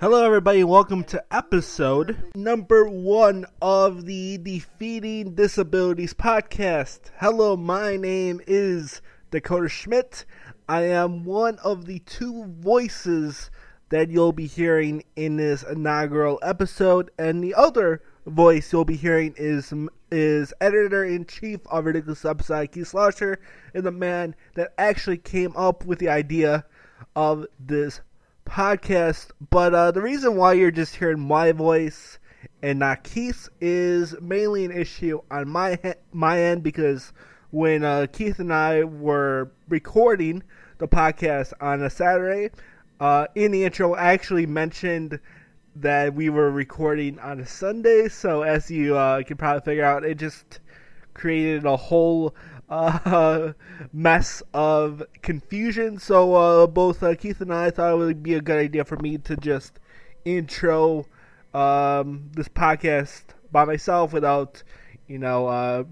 Hello, everybody. Welcome to episode number one of the Defeating Disabilities podcast. Hello, my name is Dakota Schmidt. I am one of the two voices that you'll be hearing in this inaugural episode, and the other voice you'll be hearing is is editor in chief of Ridiculous Upside, Keith Schlosser, and the man that actually came up with the idea of this podcast. But uh, the reason why you're just hearing my voice and not Keith's is mainly an issue on my my end because when uh, Keith and I were recording the podcast on a Saturday, uh, in the intro, I actually mentioned that we were recording on a Sunday. So as you uh, can probably figure out, it just created a whole uh, mess of confusion. So uh, both uh, Keith and I thought it would be a good idea for me to just intro um, this podcast by myself without, you know, uh,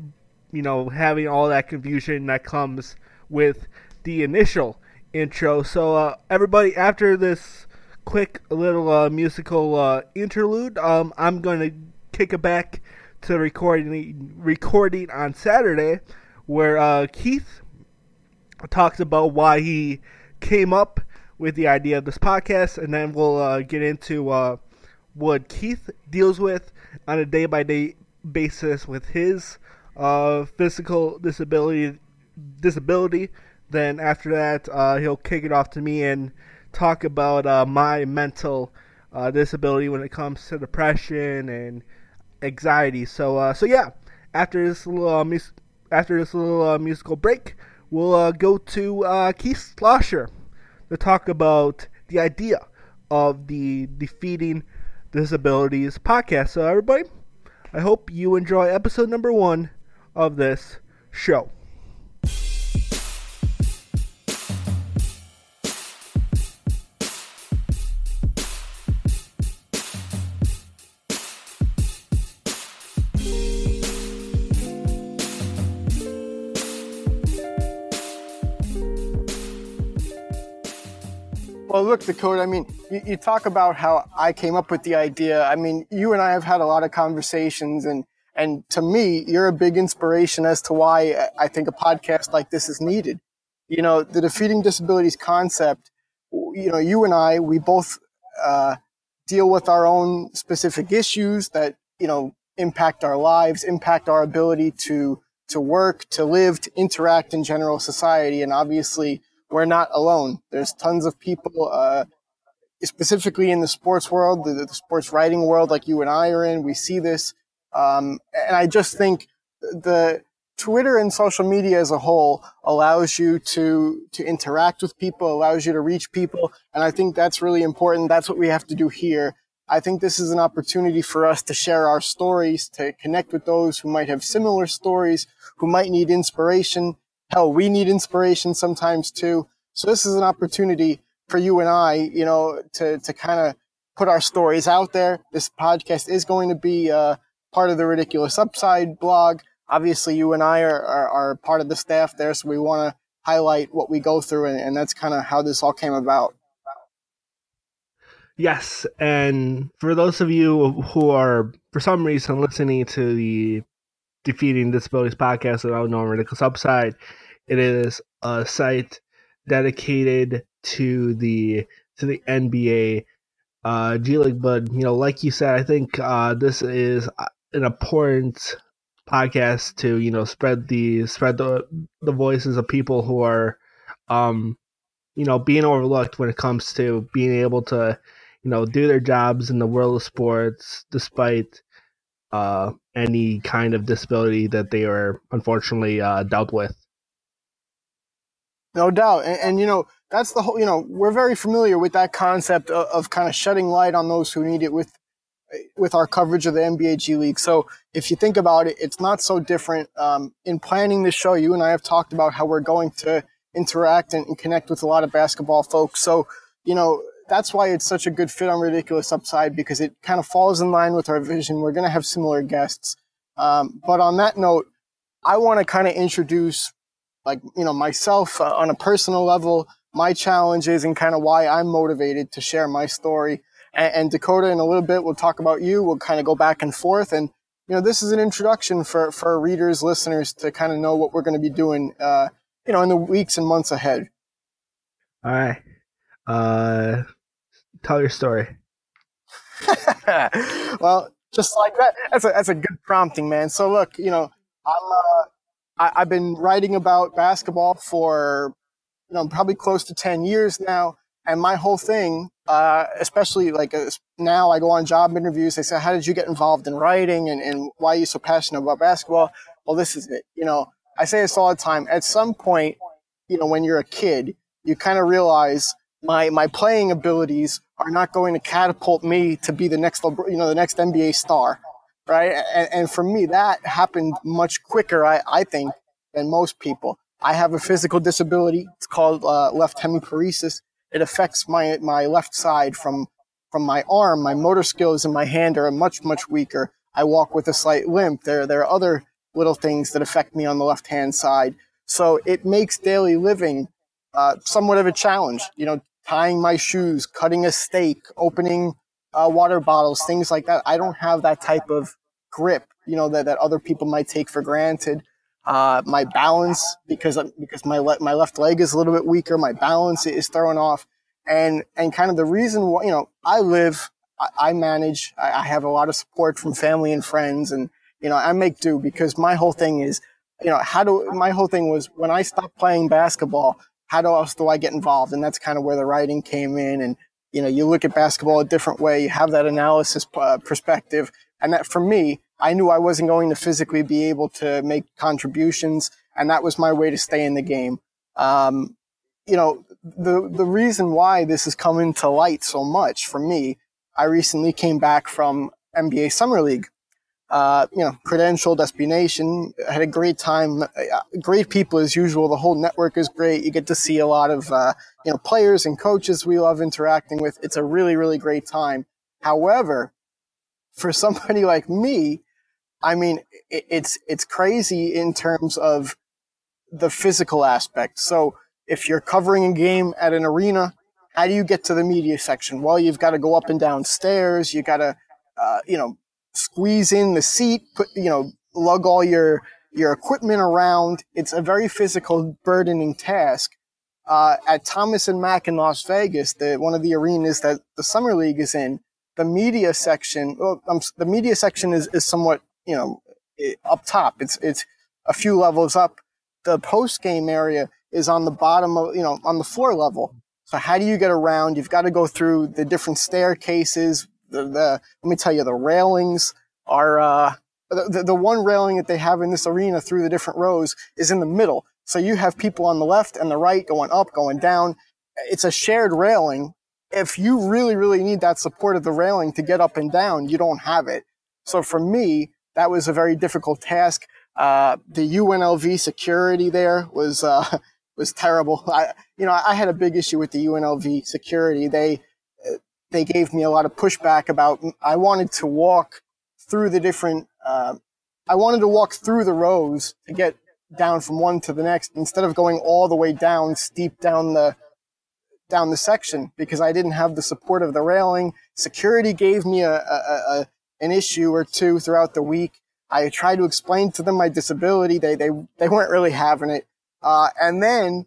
you know, having all that confusion that comes with the initial intro. So uh, everybody, after this quick little uh, musical interlude, um, I'm going to kick it back to recording recording on Saturday where uh, Keith talks about why he came up with the idea of this podcast, and then we'll uh, get into uh, what Keith deals with on a day by day basis with his uh, physical disability. Disability. Then after that, uh, he'll kick it off to me and talk about uh, my mental disability when it comes to depression and anxiety. So, so yeah. After this little mis- after this little uh, musical break, we'll uh, go to uh, Keith Schlosser to talk about the idea of the Defeating Disabilities podcast. So, everybody, I hope you enjoy episode number one of this show. Well, look, Dakota, I mean, you, you, talk about how I came up with the idea. I mean, you and I have had a lot of conversations and, and to me, you're a big inspiration as to why I think a podcast like this is needed. You know, the defeating disabilities concept, you know, you and I, we both, uh, deal with our own specific issues that, you know, impact our lives, impact our ability to, to work, to live, to interact in general society. And obviously, we're not alone. There's tons of people, uh, specifically in the sports world, the, the, sports writing world, like you and I are in. We see this, um, and I just think the Twitter and social media as a whole allows you to to interact with people, allows you to reach people, and I think that's really important. That's what we have to do here. I think this is an opportunity for us to share our stories, to connect with those who might have similar stories, who might need inspiration, hell, we need inspiration sometimes too. So this is an opportunity for you and I, you know, to, to kind of put our stories out there. This podcast is going to be uh, part of the Ridiculous Upside blog. Obviously, you and I are, are, are part of the staff there, so we want to highlight what we go through, and, and that's kind of how this all came about. Yes, and for those of you who are, for some reason, listening to the Defeating Disabilities podcast that I know Ridiculous Upside. It is a site dedicated to the to the NBA uh, G League. But you know, like you said, I think uh, this is an important podcast to you know spread the spread the the voices of people who are um you know being overlooked when it comes to being able to you know do their jobs in the world of sports despite uh, any kind of disability that they are unfortunately uh, dealt with. No doubt, and, and, you know that's the whole. You know, we're very familiar with that concept of, of kind of shedding light on those who need it with with our coverage of the NBA G League. So if you think about it, it's not so different. Um, in planning this show, you and I have talked about how we're going to interact and, and connect with a lot of basketball folks. So you know, that's why it's such a good fit on Ridiculous Upside because it kind of falls in line with our vision. We're going to have similar guests. Um, but on that note, I want to kind of introduce, like, you know, myself uh, on a personal level, my challenges and kind of why I'm motivated to share my story. and, and Dakota in a little bit. We'll talk about you. We'll kind of go back and forth. And, you know, this is an introduction for, for readers, listeners to kind of know what we're going to be doing, uh, you know, in the weeks and months ahead. All right. Uh, tell your story. well, just like that. That's a, that's a good prompting, man. So look, you know, I'm, uh, I, I've been writing about basketball for, you know, probably close to 10 years now. And my whole thing, uh, especially like uh, now I go on job interviews. They say, how did you get involved in writing and, and why are you so passionate about basketball? Well, this is it. You know, I say this all the time. At some point, you know, when you're a kid, you kind of realize my, my playing abilities are not going to catapult me to be the next, you know, the next NBA star. Right. And, and for me, that happened much quicker, I, I think, than most people. I have a physical disability. It's called uh, left hemiparesis it affects my my left side from from my arm. My motor skills in my hand are much much weaker. I walk with a slight limp. There there are other little things that affect me on the left hand side. So it makes daily living uh, somewhat of a challenge. You know, tying my shoes, cutting a steak, opening uh, water bottles, things like that. I don't have that type of grip, you know, that, that other people might take for granted. Uh, my balance because because my le- my left leg is a little bit weaker. My balance is thrown off, and and kind of the reason why you know I live, I, I manage, I, I, have a lot of support from family and friends, and you know I make do because my whole thing is, you know, how do my whole thing was when I stopped playing basketball, how else do I get involved? And that's kind of where the writing came in, and you know you look at basketball a different way, you have that analysis uh, perspective, and that for me I knew I wasn't going to physically be able to make contributions, and that was my way to stay in the game. Um, you know, the the reason why this has come into light so much for me, I recently came back from NBA Summer League. Uh, you know, credentialed SB Nation. I had a great time. Uh, great people as usual. The whole network is great. You get to see a lot of uh, you know players and coaches we love interacting with. It's a really really great time. However, for somebody like me, I mean, it's it's crazy in terms of the physical aspect. So if you're covering a game at an arena, how do you get to the media section? Well, you've got to go up and down stairs. You got to, uh, you know, squeeze in the seat, put, you know, lug all your your equipment around. It's a very physical, burdening task. Uh, at Thomas and Mack in Las Vegas, the, one of the arenas that the summer league is in, the media section, well, um, the media section is, is somewhat you know, up top. It's, it's a few levels up. The post game area is on the bottom of, you know, on the floor level. So how do you get around? You've got to go through the different staircases. The, the let me tell you, the railings are, uh, the, the one railing that they have in this arena through the different rows is in the middle. So you have people on the left and the right going up, going down. It's a shared railing. If you really, really need that support of the railing to get up and down, you don't have it. So for me, that was a very difficult task. Uh, the UNLV security there was uh, was terrible. I, you know, I had a big issue with the UNLV security. They they gave me a lot of pushback about. I wanted to walk through the different. Uh, I wanted to walk through the rows to get down from one to the next instead of going all the way down steep down the down the section because I didn't have the support of the railing. Security gave me a, a, a an issue or two throughout the week. I tried to explain to them my disability. They, they, they weren't really having it. Uh, and then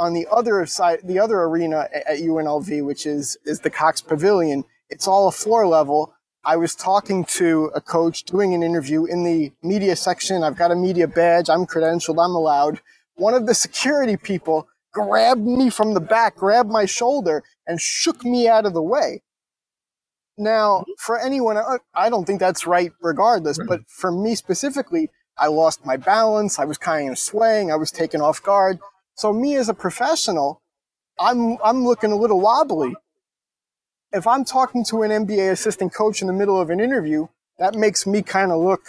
on the other side, the other arena at UNLV, which is, is the Cox Pavilion, it's all a floor level. I was talking to a coach doing an interview in the media section. I've got a media badge. I'm credentialed. I'm allowed. One of the security people grabbed me from the back, grabbed my shoulder and shook me out of the way. Now, for anyone, I don't think that's right regardless, but for me specifically, I lost my balance. I was kind of swaying. I was taken off guard. So me as a professional, I'm, I'm looking a little wobbly. If I'm talking to an NBA assistant coach in the middle of an interview, that makes me kind of look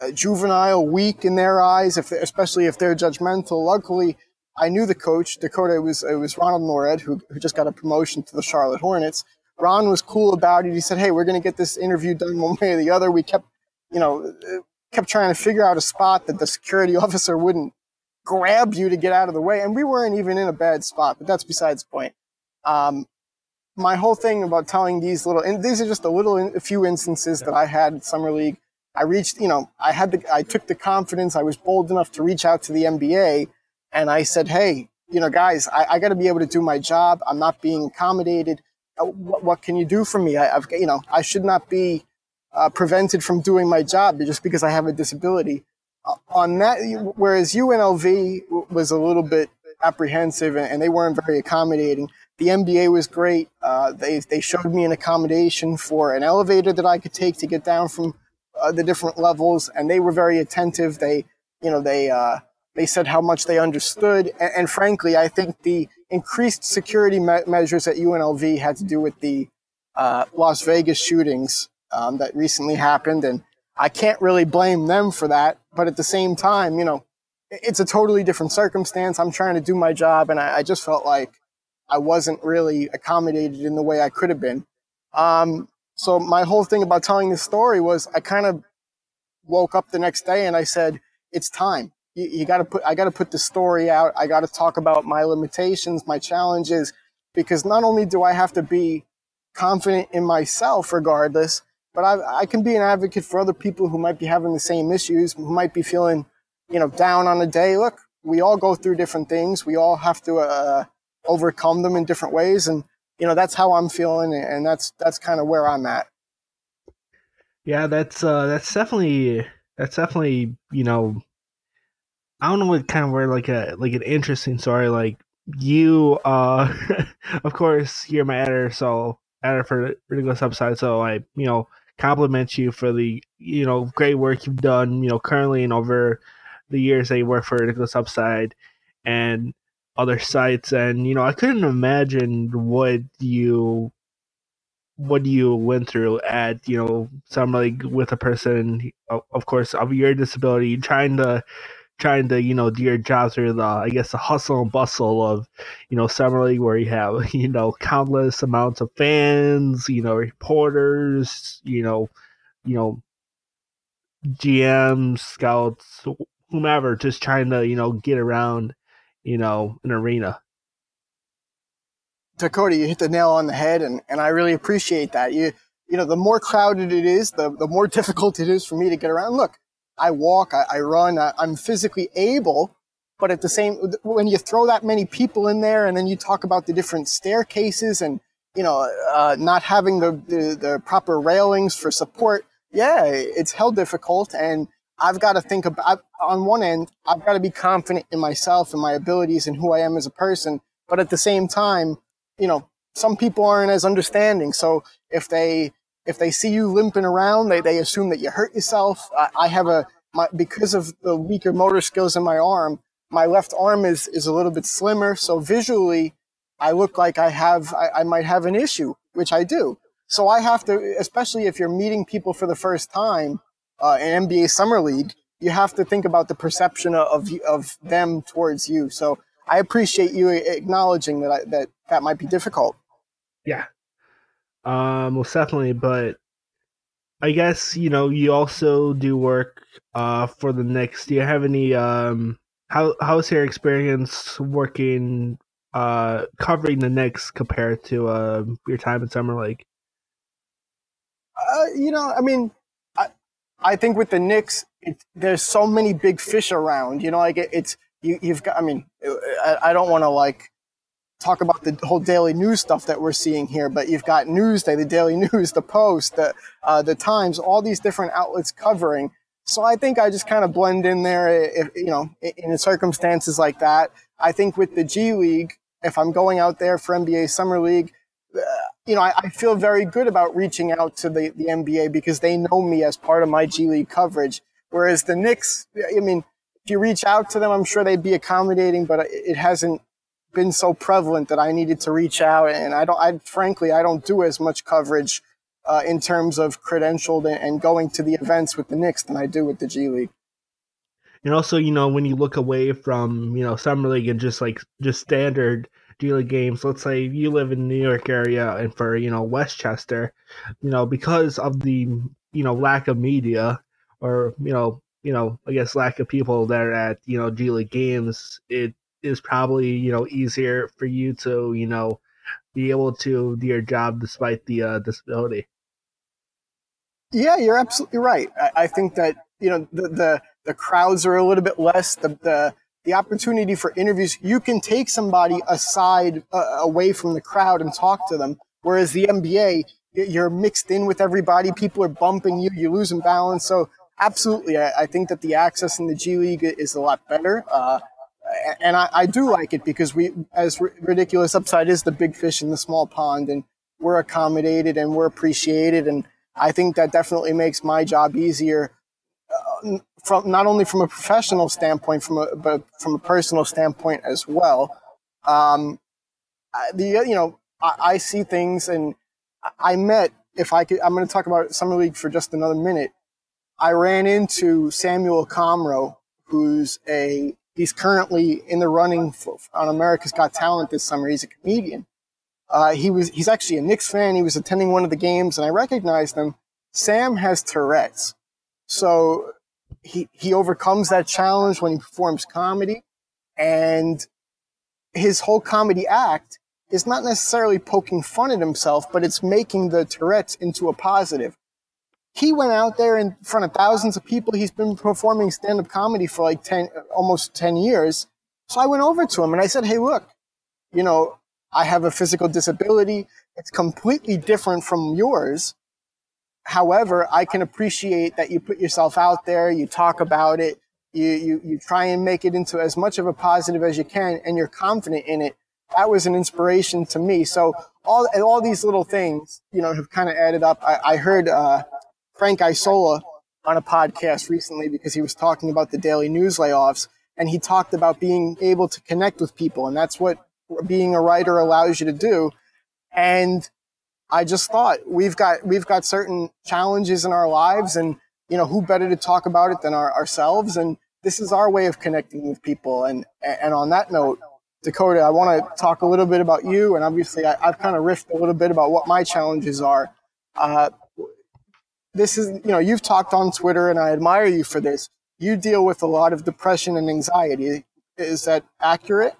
uh, juvenile, weak in their eyes, if especially if they're judgmental. Luckily, I knew the coach, Dakota. It was it was Ronald Nored, who who just got a promotion to the Charlotte Hornets. Ron was cool about it. He said, "Hey, we're going to get this interview done one way or the other." We kept, you know, kept trying to figure out a spot that the security officer wouldn't grab you to get out of the way, and we weren't even in a bad spot. But that's besides the point. Um, my whole thing about telling these little, and these are just a little, a few instances that I had summer league. I reached, you know, I had the, I took the confidence. I was bold enough to reach out to the NBA, and I said, "Hey, you know, guys, I, I got to be able to do my job. I'm not being accommodated. Uh, what, what, can you do for me? I, have you know, I should not be uh, prevented from doing my job just because I have a disability." Uh, on that, whereas UNLV was a little bit apprehensive and, they weren't very accommodating the NBA was great. Uh, they they showed me an accommodation for an elevator that I could take to get down from uh, the different levels, and they were very attentive. They you know they uh, they said how much they understood, and, and frankly, I think the increased security me- measures at UNLV had to do with the uh, Las Vegas shootings um, that recently happened, and I can't really blame them for that. But at the same time, you know, it's a totally different circumstance. I'm trying to do my job, and I, I just felt like I wasn't really accommodated in the way I could have been. Um, so my whole thing about telling this story was I kind of woke up the next day and I said, it's time. You, you got to put, I got to put the story out. I got to talk about my limitations, my challenges, because not only do I have to be confident in myself regardless, but I, I can be an advocate for other people who might be having the same issues, who might be feeling, you know, down on a day. Look, we all go through different things. We all have to, uh, overcome them in different ways. And, you know, that's how I'm feeling. And that's, that's kind of where I'm at. Yeah, that's, uh, that's definitely, that's definitely, you know, I don't know what kind of word like a, like an interesting story. Like you, uh, of course, you're my editor. So, editor for Ridiculous Upside. So I, you know, compliment you for the, you know, great work you've done, you know, currently and over the years that you work for Ridiculous Upside. And other sites and you know i couldn't imagine what you what you went through at you know some like with a person of course of your disability trying to trying to you know do your job through the i guess the hustle and bustle of you know summer league where you have you know countless amounts of fans you know reporters you know you know gms scouts whomever just trying to you know get around you know, an arena. Dakota, you hit the nail on the head, and, and I really appreciate that. You you know, the more crowded it is, the, the more difficult it is for me to get around. Look, I walk, I, I run, I, I'm physically able, but at the same, when you throw that many people in there, and then you talk about the different staircases and you know, uh, not having the, the, the proper railings for support, yeah, it's hell difficult. And I've got to think about, on one end, I've got to be confident in myself and my abilities and who I am as a person. But at the same time, you know, some people aren't as understanding. So if they, if they see you limping around, they, they assume that you hurt yourself. I, I have a, my, because of the weaker motor skills in my arm, my left arm is, is a little bit slimmer. So visually, I look like I have, I, I might have an issue, which I do. So I have to, especially if you're meeting people for the first time, uh, an NBA summer league, you have to think about the perception of of them towards you. So I appreciate you acknowledging that I, that that might be difficult. Yeah, um, most definitely. But I guess you know you also do work uh, for the Knicks. Do you have any um, how how's your experience working uh, covering the Knicks compared to uh, your time in summer league? Uh, you know, I mean, I, I think with the Knicks, it, there's so many big fish around. You know, like it, it's you, have got. I mean, I, I don't want to like talk about the whole daily news stuff that we're seeing here, but you've got Newsday, the Daily News, the Post, the uh, the Times, all these different outlets covering. So I think I just kind of blend in there, if, you know, in circumstances like that. I think with the G League, if I'm going out there for NBA Summer League, uh, you know, I, I, feel very good about reaching out to the, the NBA because they know me as part of my G League coverage. Whereas the Knicks, I mean, if you reach out to them, I'm sure they'd be accommodating, but it hasn't been so prevalent that I needed to reach out. And I don't, I frankly, I don't do as much coverage uh, in terms of credentialed and going to the events with the Knicks than I do with the G League. And also, you know, when you look away from, you know, summer league and just like just standard G League games. Let's say you live in the New York area and for, you know, Westchester, you know, because of the, you know, lack of media or, you know, you know, I guess lack of people that are at, you know, G League games, it is probably, you know, easier for you to, you know, be able to do your job despite the uh, disability. Yeah, you're absolutely right. I, I, think that you know the, the the crowds are a little bit less. The the the opportunity for interviews, you can take somebody aside, uh, away from the crowd and talk to them. Whereas the NBA, you're mixed in with everybody. People are bumping you. You're losing balance. So absolutely, I, I think that the access in the G League is a lot better. Uh, and I, I, do like it because we, as ridiculous upside is the big fish in the small pond, and we're accommodated and we're appreciated, and I think that definitely makes my job easier. Uh, from not only from a professional standpoint, from a but from a personal standpoint as well. Um, the you know I, I see things, and I met if I could. I'm going to talk about summer league for just another minute. I ran into Samuel Comroe, who's a he's currently in the running for, on America's Got Talent this summer. He's a comedian. Uh, he was he's actually a Knicks fan. He was attending one of the games, and I recognized him. Sam has Tourette's, so he he overcomes that challenge when he performs comedy, and his whole comedy act is not necessarily poking fun at himself, but it's making the Tourette's into a positive. He went out there in front of thousands of people. He's been performing stand-up comedy for like 10, almost 10 years. So I went over to him and I said, Hey, look, you know, I have a physical disability. It's completely different from yours. However, I can appreciate that you put yourself out there, you talk about it, you, you, you try and make it into as much of a positive as you can, and you're confident in it. That was an inspiration to me. So all, all these little things, you know, have kind of added up. I, I heard, uh, Frank Isola on a podcast recently because he was talking about the daily news layoffs and he talked about being able to connect with people. And that's what being a writer allows you to do. And I just thought we've got we've got certain challenges in our lives, and you know who better to talk about it than our, ourselves. And this is our way of connecting with people. And and on that note, Dakota, I want to talk a little bit about you, and obviously I, have kind of riffed a little bit about what my challenges are. Uh, this is you know you've talked on Twitter, and I admire you for this. You deal with a lot of depression and anxiety. Is that accurate?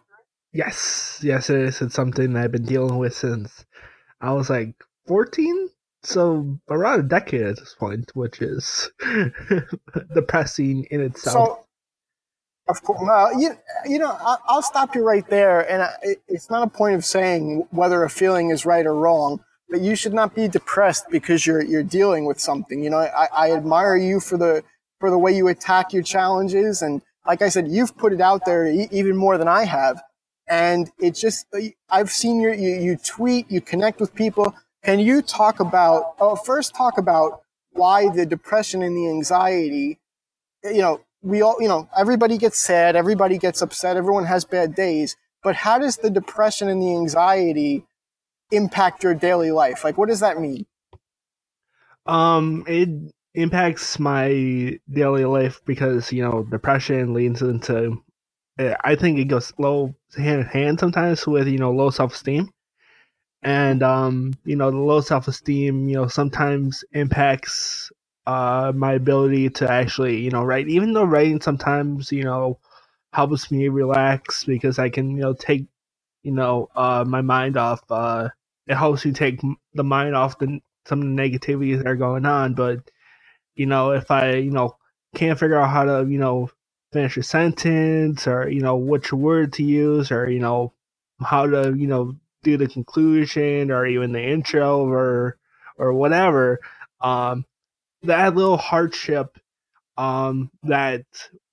Yes, yes, it is. It's something I've been dealing with since I was like 14, so around a decade at this point, which is depressing in itself. So, of course, well, you, you know, I'll stop you right there. And it's not a point of saying whether a feeling is right or wrong, but you should not be depressed because you're, you're dealing with something. You know, I, I admire you for the, for the way you attack your challenges. And like I said, you've put it out there even more than I have and it's just I've seen your you, you tweet, you connect with people. Can you talk about? Oh, first talk about why the depression and the anxiety. You know, we all you know everybody gets sad, everybody gets upset, everyone has bad days. But how does the depression and the anxiety impact your daily life? Like, what does that mean? Um, it impacts my daily life because you know depression leads into I think it goes low hand in hand sometimes with you know low self esteem, and um you know the low self esteem you know sometimes impacts uh my ability to actually you know write. Even though writing sometimes you know helps me relax because I can you know take you know uh my mind off. Uh, it helps you take the mind off the some of the negativities that are going on. But you know if I you know can't figure out how to you know finish a sentence or you know which word to use or you know how to you know do the conclusion or even the intro or or whatever um that little hardship um that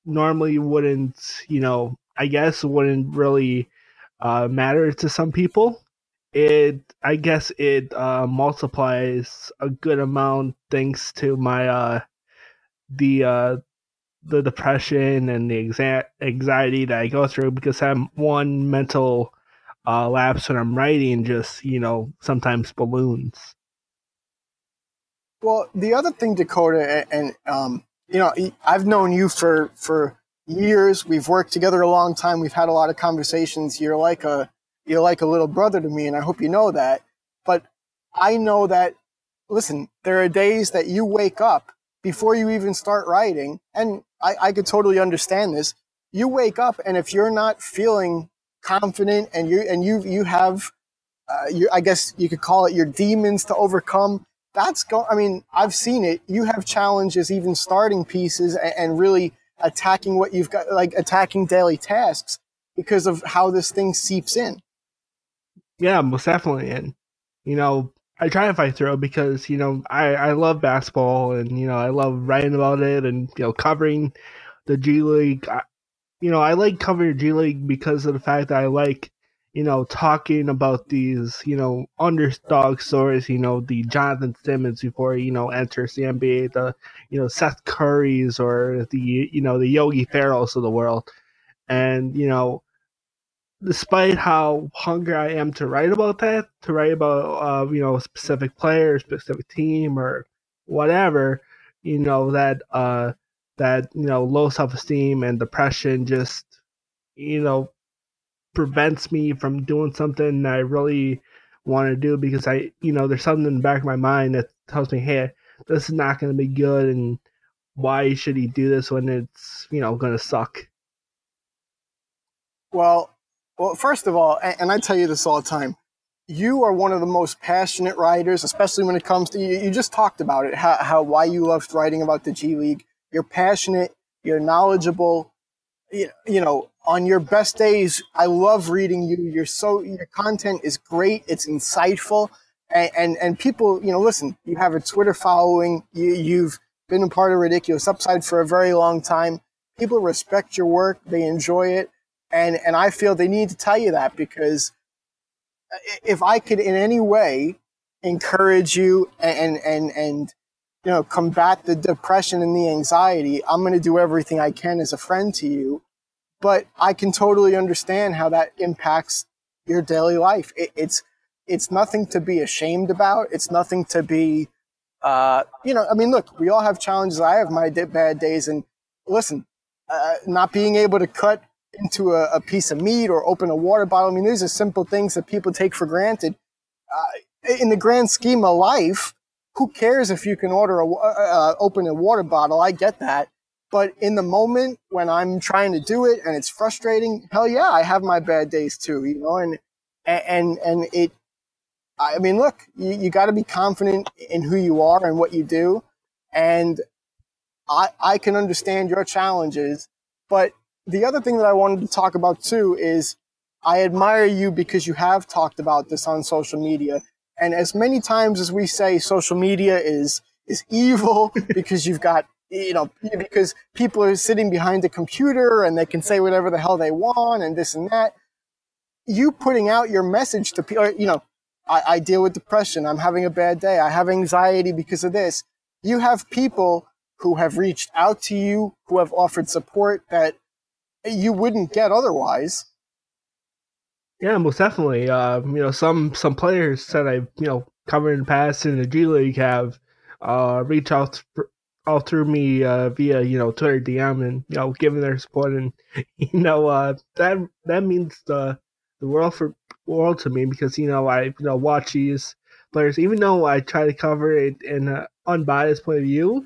normally wouldn't you know i guess wouldn't really uh matter to some people it i guess it uh multiplies a good amount thanks to my uh the uh the depression and the exa- anxiety that I go through because I'm one mental uh, lapse when I'm writing just you know sometimes balloons. Well, the other thing, Dakota, and um, you know, I've known you for for years. We've worked together a long time. We've had a lot of conversations. You're like a you're like a little brother to me, and I hope you know that. But I know that. Listen, there are days that you wake up before you even start writing, and I, I could totally understand this. You wake up and if you're not feeling confident and you and you you have uh, you, I guess you could call it your demons to overcome. That's go. I mean, I've seen it. You have challenges, even starting pieces, and, and really attacking what you've got, like attacking daily tasks because of how this thing seeps in. Yeah, most definitely. And you know, I try to fight through because you know I I love basketball and you know I love writing about it and you know covering the G League. I, you know, I like covering G League because of the fact that I like you know, talking about these, you know, underdog stories, you know, the Jonathan Simmons before, you know, enters the NBA, the, you know, Seth Currys or the, you know, the Yogi Ferrells of the world. And, you know, despite how hungry I am to write about that, to write about, uh, you know, specific player, specific team or whatever, you know, that, uh, that, you know, low self esteem and depression just, you know, prevents me from doing something that I really want to do because I, you know, there's something in the back of my mind that tells me, hey, this is not going to be good, and why should he do this when it's, you know, going to suck? Well, well, first of all, and I tell you this all the time, you are one of the most passionate writers, especially when it comes to you. You just talked about it, how, how why you loved writing about the G League. You're passionate, you're knowledgeable, you, you know, on your best days, I love reading you. You're so your content is great. It's insightful, and and, and people, you know, listen. You have a Twitter following. You you've been a part of Ridiculous Upside for a very long time. People respect your work. They enjoy it, and and I feel they need to tell you that because if I could in any way encourage you and and and you know combat the depression and the anxiety, I'm going to do everything I can as a friend to you but I can totally understand how that impacts your daily life. It, it's it's nothing to be ashamed about. It's nothing to be, uh, you know. I mean, look, we all have challenges. I have my bad days, and listen, uh, not being able to cut into a, a, piece of meat or open a water bottle. I mean, these are simple things that people take for granted. Uh, in the grand scheme of life, who cares if you can order a uh, open a water bottle? I get that, but in the moment when I'm trying to do it and it's frustrating, hell yeah, I have my bad days too, you know, and, and, and it, I mean, look, you, you got to be confident in who you are and what you do. And I, I can understand your challenges. But the other thing that I wanted to talk about too is I admire you because you have talked about this on social media. And as many times as we say social media is, is evil because you've got you know, because people are sitting behind a computer and they can say whatever the hell they want and this and that. You putting out your message to people, you know, I, I deal with depression. I'm having a bad day. I have anxiety because of this. You have people who have reached out to you, who have offered support that you wouldn't get otherwise. Yeah, most definitely. Uh, you know, some some players that I you know covered in the past in the G League have uh, reached out all through me uh, via you know Twitter DM and you know giving their support and you know uh, that that means the the world for world to me because you know I you know watch these players even though I try to cover it in an unbiased point of view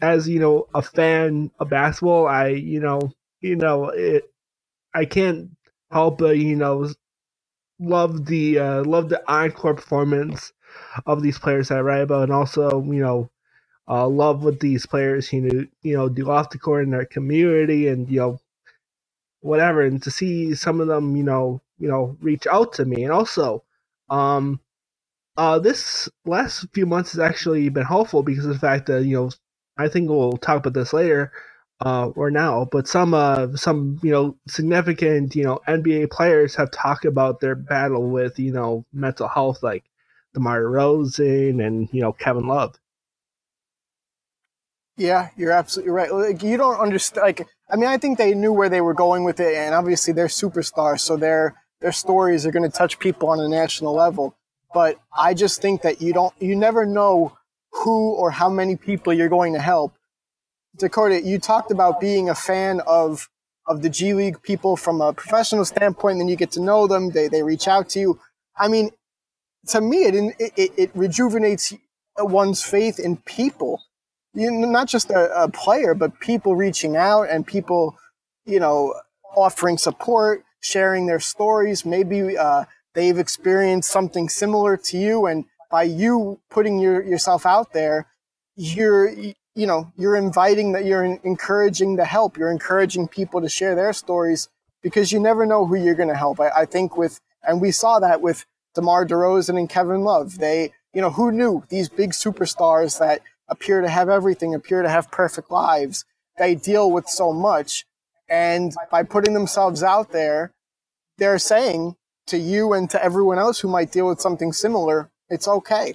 as you know a fan of basketball I you know you know it I can't help but you know love the uh, love the encore performance of these players that I write about and also you know uh, love with these players know you know do off the court in their community and you know whatever and to see some of them you know you know reach out to me and also um uh this last few months has actually been helpful because of the fact that you know I think we'll talk about this later uh or now but some uh some you know significant you know NBA players have talked about their battle with you know mental health like DeMar DeRozan and you know Kevin Love yeah, you're absolutely right. Like you don't understand. Like I mean, I think they knew where they were going with it, and obviously they're superstars, so their their stories are going to touch people on a national level. But I just think that you don't, you never know who or how many people you're going to help. Dakota, you talked about being a fan of of the G League people from a professional standpoint, and then you get to know them. They they reach out to you. I mean, to me, it it, it rejuvenates one's faith in people you know, not just a, a player, but people reaching out and people, you know, offering support, sharing their stories, maybe uh, they've experienced something similar to you. And by you putting your, yourself out there, you're, you know, you're inviting that you're encouraging the help. You're encouraging people to share their stories because you never know who you're going to help. I, I think with, and we saw that with DeMar DeRozan and Kevin Love. They, you know, who knew these big superstars that appear to have everything, appear to have perfect lives. They deal with so much. And by putting themselves out there, they're saying to you and to everyone else who might deal with something similar, it's okay.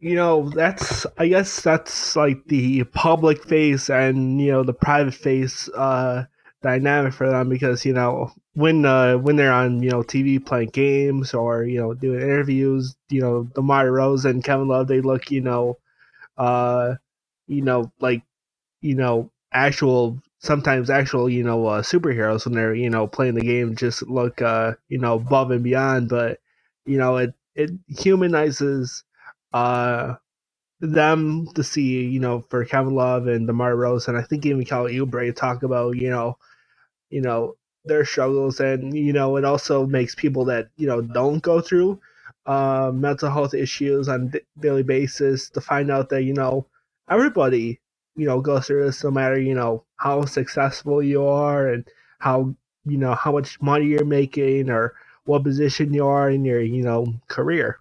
You know, that's, I guess that's like the public face and, you know, the private face, uh, dynamic for them because, you know, when, uh, when they're on, you know, TV playing games or, you know, doing interviews, you know, DeMar DeRozan Kevin Love, they look, you know, uh, you know, like, you know, actual sometimes actual you know uh, superheroes when they're you know playing the game just look uh you know above and beyond but you know it it humanizes uh them to see you know for Kevin Love and DeMar DeRozan I think even Kelly Oubre talk about you know you know their struggles and you know it also makes people that you know don't go through uh, mental health issues on daily basis to find out that you know everybody you know goes through this no matter you know how successful you are and how you know how much money you're making or what position you are in your you know career.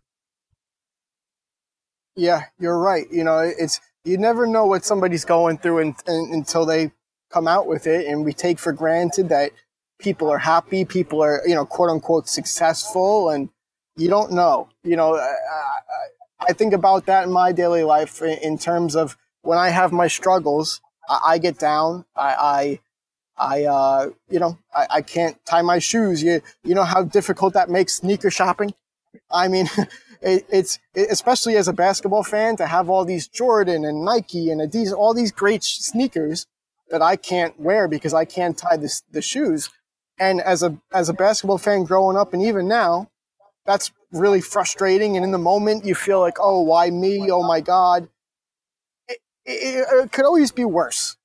Yeah you're right. You know it's you never know what somebody's going through in, until they come out with it and we take for granted that people are happy people are you know quote unquote successful and you don't know you know I, I, I think about that in my daily life in, in terms of when I have my struggles, I, I get down. I, I, uh, you know, I, I can't tie my shoes. You, you know how difficult that makes sneaker shopping. I mean, it, it's it, especially as a basketball fan to have all these Jordan and Nike and Adidas, all these great sh- sneakers that I can't wear because I can't tie the, the shoes. And as a as a basketball fan growing up, and even now, that's really frustrating. And in the moment, you feel like, oh, why me? Oh my God it, it could always be worse.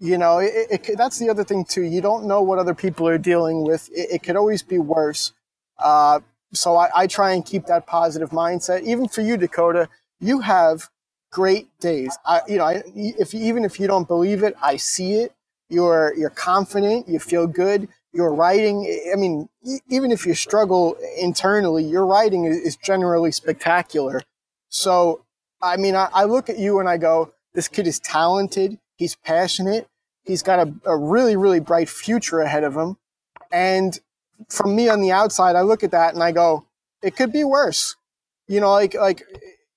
You know, it, it, that's the other thing too. You don't know what other people are dealing with. It, could always be worse. Uh, so I, I try and keep that positive mindset. Even for you, Dakota, you have great days. I, you know, I, if even if you don't believe it, I see it. You're you're confident. You feel good. Your writing. I mean, even if you struggle internally, your writing is generally spectacular. So, I mean, I, I look at you and I go, this kid is talented. He's passionate. He's got a, a really, really bright future ahead of him. And from me on the outside, I look at that and I go, it could be worse. You know, like, like,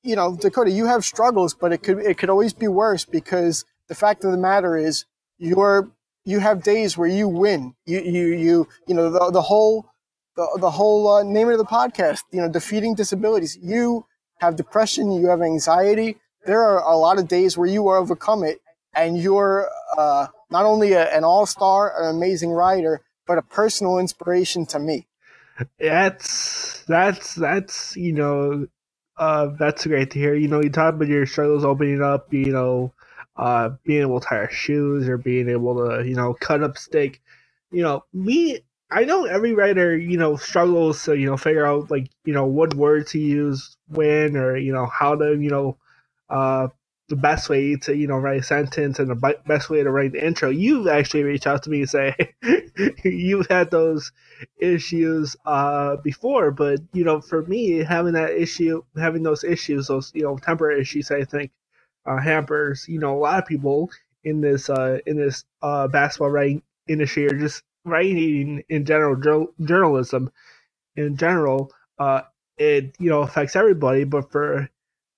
you know, Dakota, you have struggles, but it could, it could always be worse because the fact of the matter is you're, you have days where you win. You, you, you, you know, the, the whole, the, the whole uh, name of the podcast, you know, defeating disabilities. You have depression, you have anxiety, there are a lot of days where you overcome it and you're uh, not only a, an all-star, an amazing writer, but a personal inspiration to me. That's that's that's you know uh, that's great to hear. You know, you talk about your struggles opening up, you know, uh, being able to tie your shoes or being able to, you know, cut up steak. You know, me, I know every writer, you know, struggles to, you know, figure out like, you know, what words to use when or, you know, how to, you know, uh, the best way to you know write a sentence and the best way to write the intro you've actually reached out to me and say you've had those issues uh, before but you know for me having that issue having those issues those you know temporary issues i think uh, hampers you know a lot of people in this uh, in this uh, basketball writing industry or just writing in general journalism in general uh, it you know affects everybody but for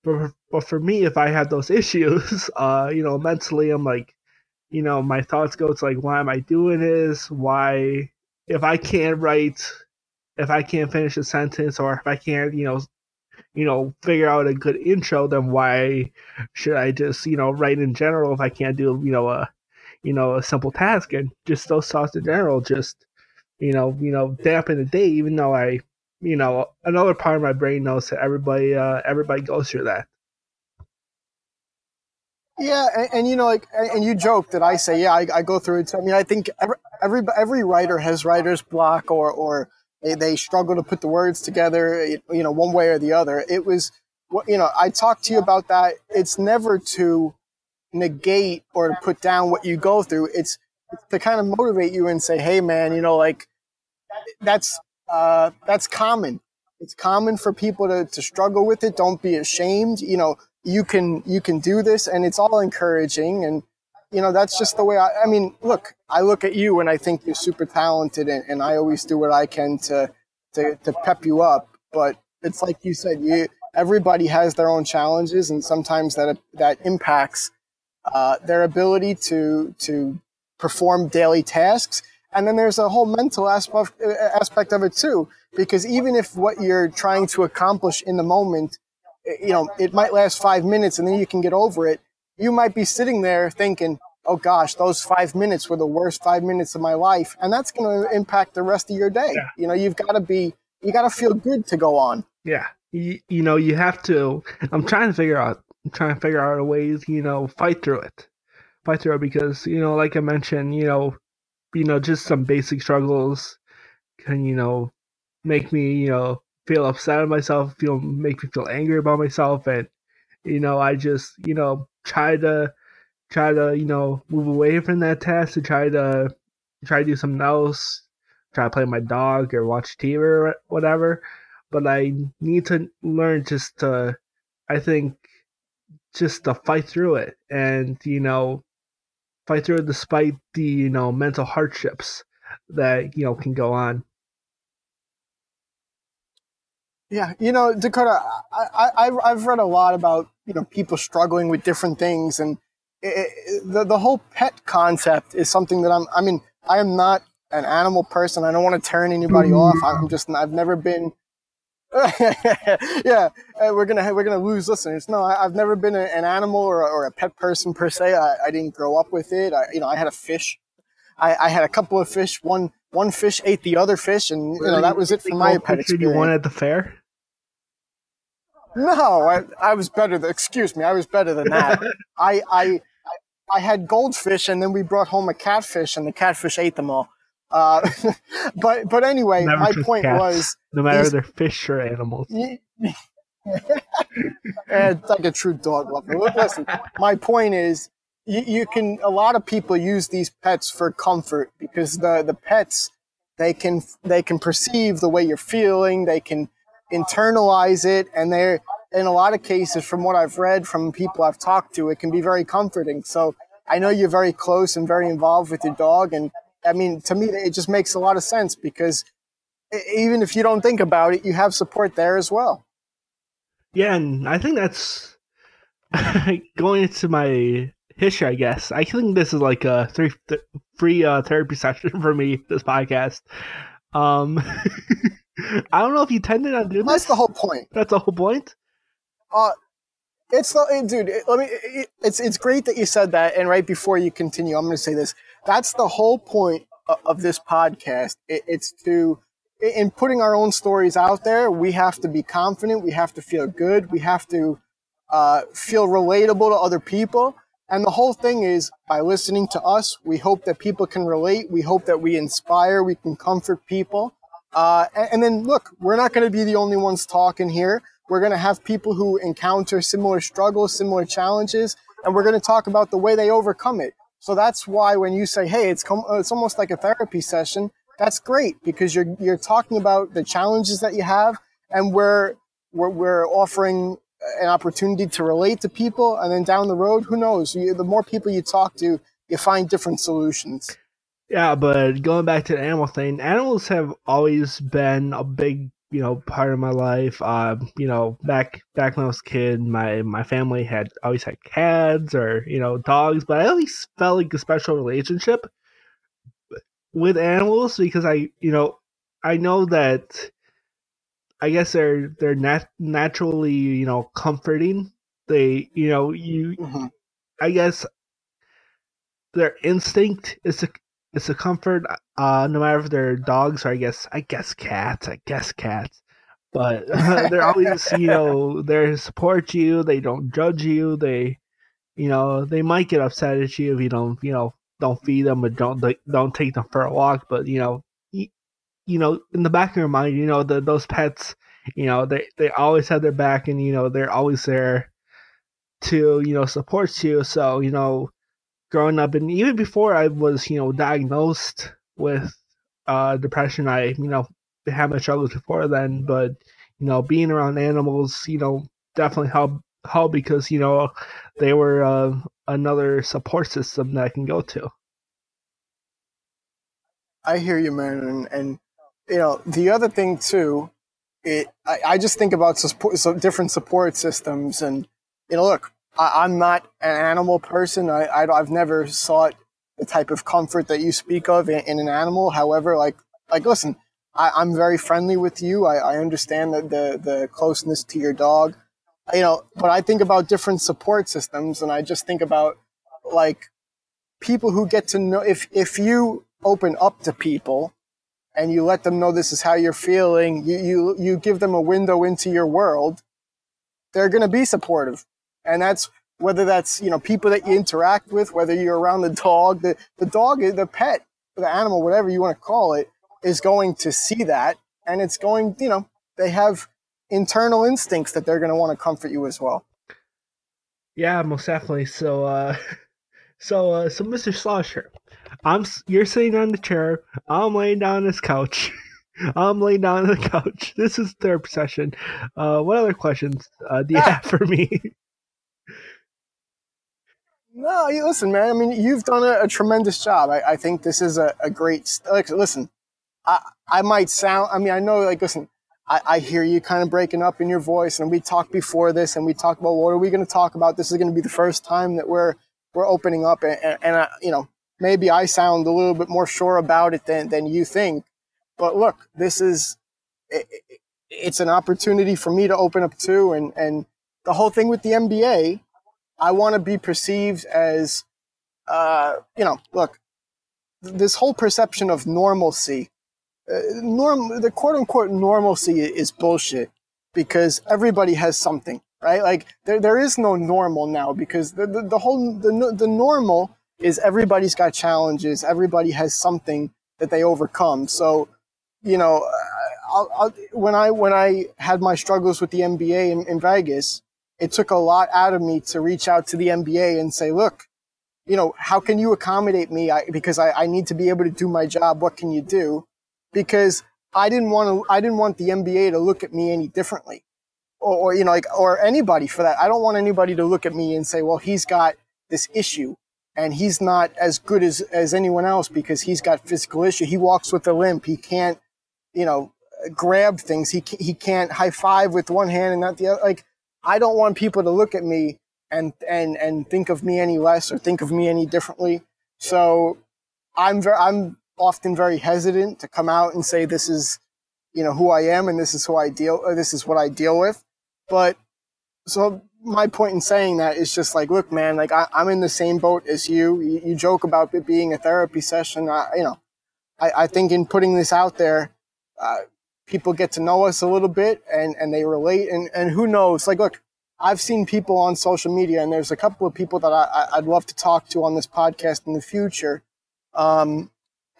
but but for me, if I have those issues, uh, you know, mentally, I'm like, you know, my thoughts go to like, why am I doing this? Why, if I can't write, if I can't finish a sentence, or if I can't, you know, you know, figure out a good intro, then why should I just, you know, write in general if I can't do, you know, a, you know, a simple task and just those thoughts in general, just, you know, you know, dampen the day, even though I you know, another part of my brain knows that everybody uh, everybody goes through that. Yeah, and, and, you know, like, and you joke that I say, yeah, I, I go through it. So, I mean, I think every, every every writer has writer's block, or or they, they struggle to put the words together, you know, one way or the other. It was, you know, I talked to you about that. It's never to negate or to put down what you go through. It's to kind of motivate you and say, hey, man, you know, like that's uh, that's common. It's common for people to, to struggle with it. Don't be ashamed. You know, you can you can do this, and it's all encouraging. And you know, that's just the way I. I mean, look, I look at you and I think you're super talented, and, and I always do what I can to to to pep you up. But it's like you said, you everybody has their own challenges, and sometimes that that impacts uh, their ability to to perform daily tasks and then there's a whole mental aspect, aspect of it too, because even if what you're trying to accomplish in the moment, you know, it might last five minutes and then you can get over it. You might be sitting there thinking, oh gosh, those five minutes were the worst five minutes of my life. And that's going to impact the rest of your day. Yeah. You know, you've got to be, you got to feel good to go on. Yeah. You, you know, you have to, I'm trying to figure out, I'm trying to figure out a ways, you know, fight through it. Fight through it because, you know, like I mentioned, you know, you know, just some basic struggles can, you know, make me, you know, feel upset at myself, feel make me feel angry about myself and you know, I just, you know, try to try to, you know, move away from that task to try to try to do something else, try to play my dog or watch TV or whatever. But I need to learn just to I think just to fight through it and, you know, fight through it despite the you know mental hardships that you know can go on. Yeah, you know, Dakota, I, I I've read a lot about you know people struggling with different things, and it, it, the the whole pet concept is something that I'm. I mean, I am not an animal person. I don't want to turn anybody mm-hmm. off. I'm just. I've never been yeah, we're gonna we're gonna lose listeners. No, I, have never been a, an animal or, or, a pet person per se. I, I didn't grow up with it. I, you know, I had a fish. I, I, had a couple of fish. One one fish ate the other fish, and you know that was it for my pet experience. You won at the fair? No, I, I was better. Than, excuse me, I was better than that. I, I I had goldfish, and then we brought home a catfish, and the catfish ate them all. Uh, but but anyway, Never my point cats, was no matter they're fish or animals. it's like a true dog lover. Listen, my point is, you, you, can. A lot of people use these pets for comfort because the the pets they can they can perceive the way you're feeling. They can internalize it, and they're in a lot of cases, from what I've read from people I've talked to, it can be very comforting. So I know you're very close and very involved with your dog, and I mean, to me, it just makes a lot of sense because even if you don't think about it, you have support there as well. Yeah, and I think that's going into my history. I guess I think this is like a three th- free uh, therapy session for me. This podcast. Um, I don't know if you tended on doing That's the whole point. That's the whole point. Uh, it's the dude. It, let me. It, it's it's great that you said that. And right before you continue, I'm going to say this. That's the whole point of this podcast. It, it's to in putting our own stories out there. We have to be confident. We have to feel good. We have to uh, feel relatable to other people. And the whole thing is by listening to us, we hope that people can relate. We hope that we inspire. We can comfort people. Uh, and, and then look, we're not going to be the only ones talking here. We're going to have people who encounter similar struggles, similar challenges, and we're going to talk about the way they overcome it. So that's why when you say, "Hey, it's com- it's almost like a therapy session," that's great because you're you're talking about the challenges that you have, and we're we're, we're offering an opportunity to relate to people, and then down the road, who knows? You, the more people you talk to, you find different solutions. Yeah, but going back to the animal thing, animals have always been a big you know part of my life. Uh, you know, back back when I was a kid, my my family had always had cats or you know dogs, but I always felt like a special relationship with animals because I you know I know that I guess they're they're nat- naturally you know comforting. They you know you mm-hmm. I guess their instinct is to it's a comfort, uh, no matter if they're dogs or I guess I guess cats. I guess cats, but they're always you know they support you. They don't judge you. They, you know, they might get upset at you if you don't you know don't feed them or don't don't take them for a walk. But you know, you know, in the back of your mind, you know, the, those pets, you know, they, they always have their back and, you know, they're always there to, you know, support you. So, you know, growing up and even before I was, you know, diagnosed with uh, depression, I, you know, had my struggles before then, but, you know, being around animals, you know, definitely helped help because, you know, they were uh, another support system that I can go to. I hear you, man, and, and you know the other thing too, it I, I just think about support, so different support systems, and you know, look, I, am not an animal person. I, I have never sought the type of comfort that you speak of in, in an animal. However, like like listen, I, am very friendly with you. I, I understand that the the closeness to your dog, you know, but I think about different support systems, and I just think about like people who get to know if if you open up to people and you let them know this is how you're feeling, you, you, you give them a window into your world, they're going to be supportive. And that's whether that's, you know, people that you interact with, whether you're around the dog, the, the dog, the pet, the animal, whatever you want to call it, is going to see that. And it's going, you know, they have internal instincts that they're going to want to comfort you as well. Yeah, most definitely. So, uh, so, uh, so Mr. Schlosser, I'm you're sitting on the chair. I'm laying down on this couch. I'm laying down on the couch. This is therapy session. Uh, what other questions uh, do you have for me? No, you listen, man. I mean, you've done a, a tremendous job. I, I, think this is a, a great. Like, listen, I I might sound. I mean, I know. Like, listen, I, I hear you kind of breaking up in your voice, and we talked before this, and we talked about what are we going to talk about. This is going to be the first time that we're we're opening up, and, and, and I, you know, maybe I sound a little bit more sure about it than, than you think. But look, this is, it, it's an opportunity for me to open up too. And, and the whole thing with the NBA, I want to be perceived as, uh, you know, look, this whole perception of normalcy, uh, norm, the quote unquote normalcy is bullshit because everybody has something, right? Like there, there is no normal now because the, the, the whole, the, the normal is everybody's got challenges. Everybody has something that they overcome. So, you know, I'll, I'll, when I when I had my struggles with the NBA in, in Vegas, it took a lot out of me to reach out to the NBA and say, look, you know, how can you accommodate me? I, because I, I need to be able to do my job. What can you do? Because I didn't want to, I didn't want the NBA to look at me any differently or, or, you know, like, or anybody for that. I don't want anybody to look at me and say, well, he's got this issue and he's not as good as, as anyone else because he's got physical issue. He walks with a limp. He can't, you know, grab things. He, he can't high five with one hand and not the other. Like, I don't want people to look at me and, and, and think of me any less or think of me any differently. So I'm very, I'm often very hesitant to come out and say this is, you know, who I am and this is who I deal, this is what I deal with. But so my point in saying that is just like, look, man, like I, am in the same boat as you. you. you. joke about it being a therapy session. I, you know, I, I think in putting this out there, uh, people get to know us a little bit and, and they relate. And, and who knows? Like, look, I've seen people on social media, and there's a couple of people that I, I'd love to talk to on this podcast in the future. Um,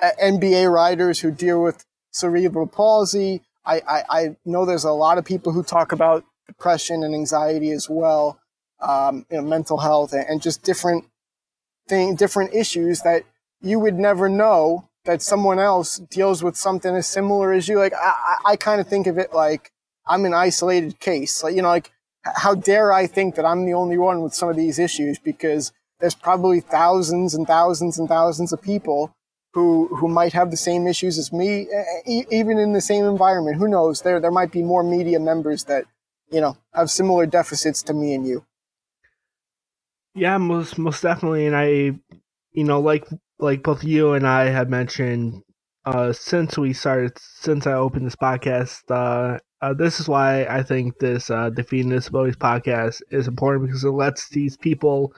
NBA writers who deal with cerebral palsy. I, I, I know there's a lot of people who talk about depression and anxiety as well, um, you know, mental health and, and just different thing, different issues that you would never know that someone else deals with something as similar as you. Like I, I, kind of think of it like I'm an isolated case. Like you know, like how dare I think that I'm the only one with some of these issues because there's probably thousands and thousands and thousands of people who who might have the same issues as me, even in the same environment. Who knows? There there might be more media members that you know, have similar deficits to me and you. Yeah, most most definitely, and I, you know, like like both you and I have mentioned, uh, since we started, since I opened this podcast, uh, uh this is why I think this uh, defeating disabilities podcast is important because it lets these people,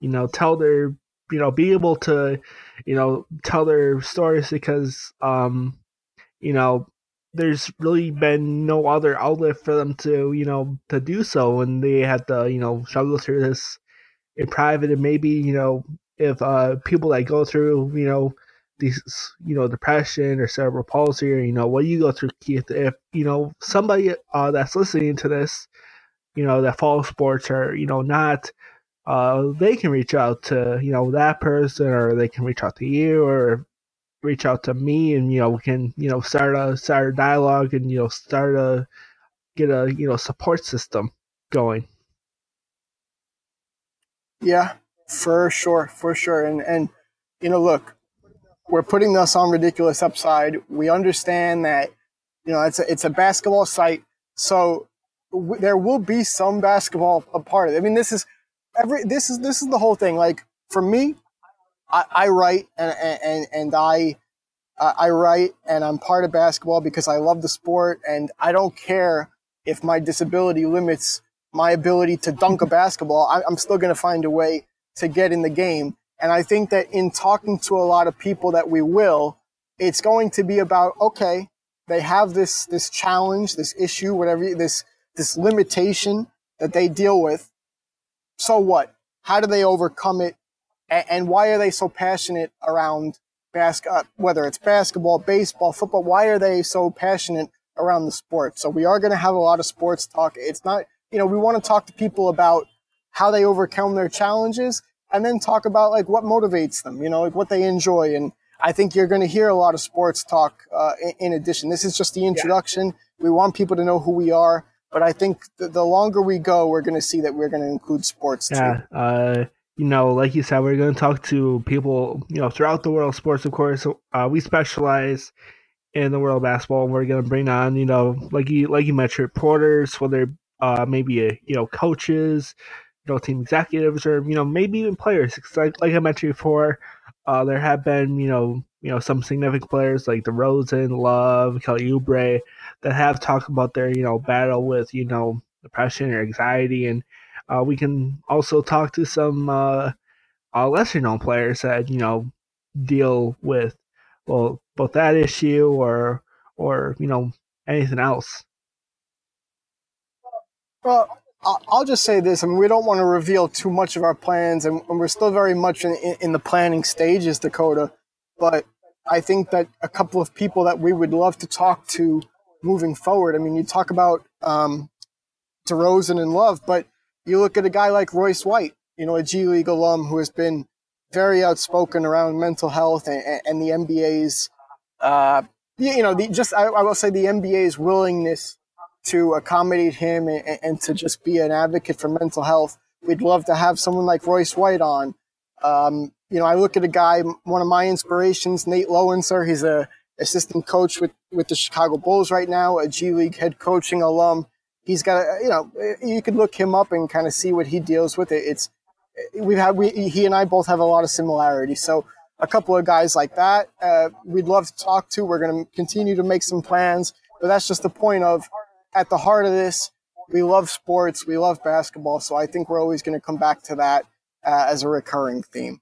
you know, tell their, you know, be able to, you know, tell their stories because, um, you know, there's really been no other outlet for them to, you know, to do so, and they had to, you know, struggle through this in private, and maybe, you know, if uh, people that go through, you know, these, you know, depression or cerebral palsy or, you know, what you go through, Keith, if, you know, somebody uh, that's listening to this, you know, that follows sports or, you know, not, uh, they can reach out to, you know, that person or they can reach out to you or reach out to me and, you know, we can, you know, start a, start a dialogue and, you know, start a, get a, you know, support system going. Yeah, for sure, for sure. And, and, you know, look, we're putting this on ridiculous upside. We understand that, you know, it's a, it's a basketball site. So w- there will be some basketball a part of it. I mean, this is every, this is, this is the whole thing. Like for me, I, I write and, and, and I, uh, I write and I'm part of basketball because I love the sport and I don't care if my disability limits my ability to dunk a basketball. I, I'm still going to find a way to get in the game. And I think that in talking to a lot of people that we will, it's going to be about, okay, they have this, this challenge, this issue, whatever, this, this limitation that they deal with. So what? How do they overcome it? And, and why are they so passionate around basket, uh, whether it's basketball, baseball, football? Why are they so passionate around the sport? So we are going to have a lot of sports talk. It's not, you know, we want to talk to people about how they overcome their challenges and then talk about like what motivates them, you know, like what they enjoy. And I think you're going to hear a lot of sports talk uh, in, in, addition. This is just the introduction. Yeah. We want people to know who we are, but I think the, the longer we go, we're going to see that we're going to include sports too. Uh, you know, like you said, we're going to talk to people, you know, throughout the world of sports, of course. Uh, we specialize in the world of basketball, and we're going to bring on, you know, like you like you mentioned, reporters, whether uh, maybe a, you know coaches, you know, team executives or you know maybe even players. Like like I mentioned before, uh, there have been you know you know some significant players like DeRozan, Love, Kelly Oubre that have talked about their you know battle with you know depression or anxiety, and uh, we can also talk to some uh, uh, lesser known players that you know deal with well both that issue or or you know anything else. Well, I'll just say this. I mean, we don't want to reveal too much of our plans, and we're still very much in, in the planning stages, Dakota. But I think that a couple of people that we would love to talk to moving forward. I mean, you talk about um, DeRozan and Love, but you look at a guy like Royce White, you know, a G League alum who has been very outspoken around mental health and, and the NBA's, uh, you know, the, just I, I will say the NBA's willingness to accommodate him and, and, to just be an advocate for mental health. We'd love to have someone like Royce White on. Um, you know, I look at a guy, one of my inspirations, Nate Loenser. He's a assistant coach with, with the Chicago Bulls right now, a G League head coaching alum. He's got a, you know, you could look him up and kind of see what he deals with. It. It's, we've had, we, he and I both have a lot of similarities. So a couple of guys like that, uh, we'd love to talk to. We're going to continue to make some plans, but that's just the point of at the heart of this, we love sports, we love basketball, so I think we're always going to come back to that uh, as a recurring theme.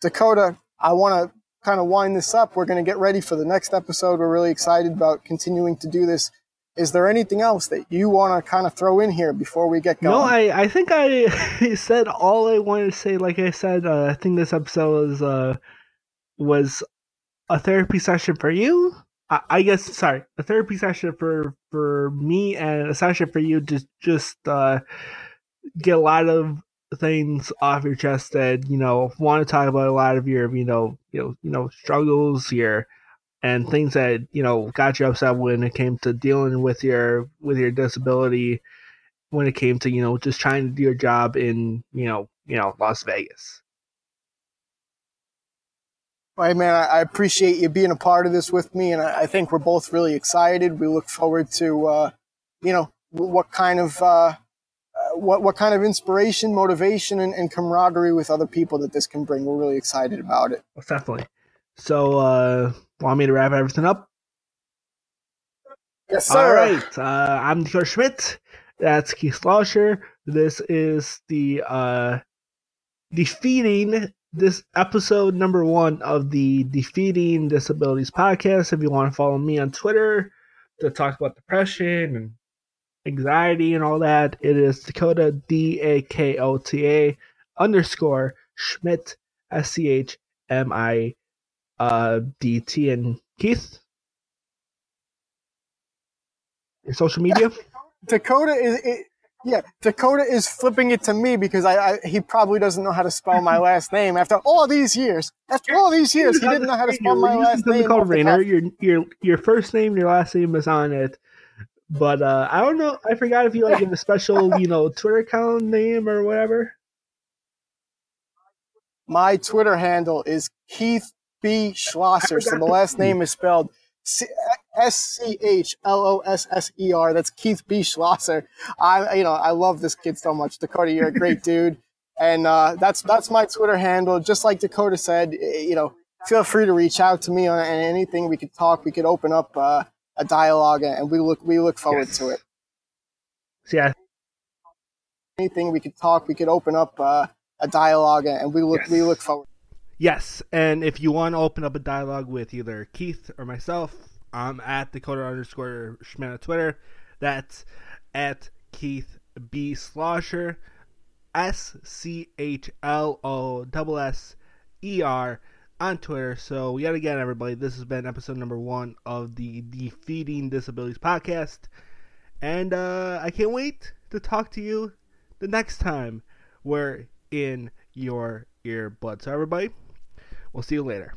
Dakota, I want to kind of wind this up. We're going to get ready for the next episode. We're really excited about continuing to do this. Is there anything else that you want to kind of throw in here before we get going? No, I, I think I said all I wanted to say. Like I said, uh, I think this episode was uh, was a therapy session for you, I, guess sorry, a therapy session for for me and a session for you to just uh, get a lot of things off your chest that you know want to talk about a lot of your you know you know you know struggles your and things that you know got you upset when it came to dealing with your with your disability when it came to you know just trying to do your job in you know you know Las Vegas. Hey man, I appreciate you being a part of this with me, and I think we're both really excited. We look forward to, uh, you know, what kind of uh, uh, what what kind of inspiration, motivation, and, and, camaraderie with other people that this can bring. We're really excited about it. definitely. So, uh, want me to wrap everything up? Yes, sir. All right. Uh, I'm Dakota Schmidt. That's Keith Schlosser. This is the uh, defeating this episode number one of the Defeating Disabilities podcast. If you want to follow me on Twitter to talk about depression and anxiety and all that, it is Dakota D A K O T A underscore Schmidt S C H M I uh, and Keith. Your social media. Dakota is. It, yeah, Dakota is flipping it to me because I, I, he probably doesn't know how to spell my last name after all these years. After all these years, he didn't know how to spell my last name. Called Rainer. Your your your first name, your last name is on it. But uh, I don't know. I forgot if you like have a special, you know, Twitter account name or whatever. My Twitter handle is Keith B. Schlosser. So the last name is spelled S C H L O S S E R. That's Keith B. Schlosser. I, you know, I love this kid so much. Dakota, you're a great dude, and uh, that's that's my Twitter handle. Just like Dakota said, you know, feel free to reach out to me on anything. We could talk. We could open up uh, a dialogue, and we look we look forward yes. to it. Yeah. Anything we could talk. We could open up uh, a dialogue, and we look yes. we look forward. Yes, and if you want to open up a dialogue with either Keith or myself, I'm at Dakota underscore Schmidt on Twitter. That's at Keith B. Schlosser, S C H L O S S E R on Twitter. So, yet again, everybody, this has been episode number one of the Defeating Disabilities podcast. And uh, I can't wait to talk to you the next time we're in your earbud. So, everybody, we'll see you later.